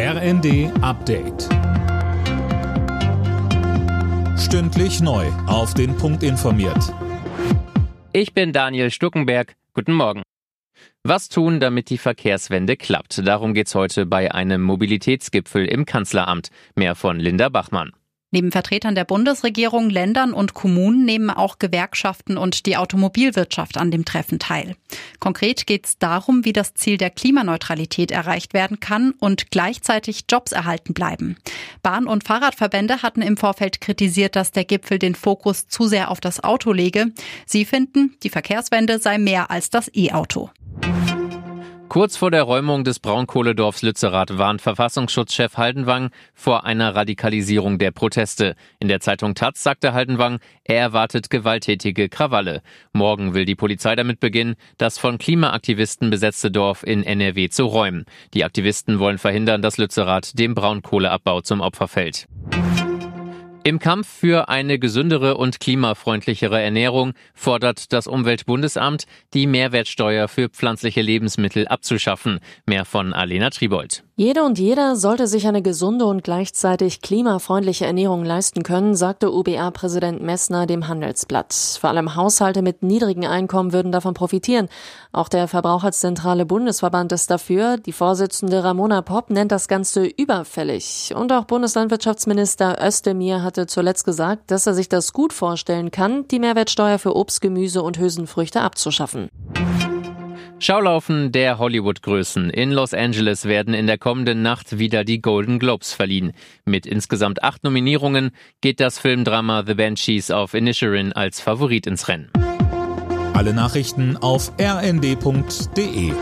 RND Update. Stündlich neu. Auf den Punkt informiert. Ich bin Daniel Stuckenberg. Guten Morgen. Was tun, damit die Verkehrswende klappt? Darum geht's heute bei einem Mobilitätsgipfel im Kanzleramt. Mehr von Linda Bachmann. Neben Vertretern der Bundesregierung, Ländern und Kommunen nehmen auch Gewerkschaften und die Automobilwirtschaft an dem Treffen teil. Konkret geht es darum, wie das Ziel der Klimaneutralität erreicht werden kann und gleichzeitig Jobs erhalten bleiben. Bahn- und Fahrradverbände hatten im Vorfeld kritisiert, dass der Gipfel den Fokus zu sehr auf das Auto lege. Sie finden, die Verkehrswende sei mehr als das E-Auto. Kurz vor der Räumung des Braunkohledorfs Lützerath warnt Verfassungsschutzchef Haldenwang vor einer Radikalisierung der Proteste. In der Zeitung Taz sagte Haldenwang, er erwartet gewalttätige Krawalle. Morgen will die Polizei damit beginnen, das von Klimaaktivisten besetzte Dorf in NRW zu räumen. Die Aktivisten wollen verhindern, dass Lützerath dem Braunkohleabbau zum Opfer fällt. Im Kampf für eine gesündere und klimafreundlichere Ernährung fordert das Umweltbundesamt, die Mehrwertsteuer für pflanzliche Lebensmittel abzuschaffen. Mehr von Alena Tribold. Jede und jeder sollte sich eine gesunde und gleichzeitig klimafreundliche Ernährung leisten können, sagte UBA-Präsident Messner dem Handelsblatt. Vor allem Haushalte mit niedrigen Einkommen würden davon profitieren. Auch der Verbraucherzentrale Bundesverband ist dafür. Die Vorsitzende Ramona Popp nennt das Ganze überfällig. Und auch Bundeslandwirtschaftsminister Özdemir hatte zuletzt gesagt, dass er sich das gut vorstellen kann, die Mehrwertsteuer für Obst, Gemüse und Hülsenfrüchte abzuschaffen. Schaulaufen der Hollywood-Größen. In Los Angeles werden in der kommenden Nacht wieder die Golden Globes verliehen. Mit insgesamt acht Nominierungen geht das Filmdrama The Banshees of Inisherin als Favorit ins Rennen. Alle Nachrichten auf rnd.de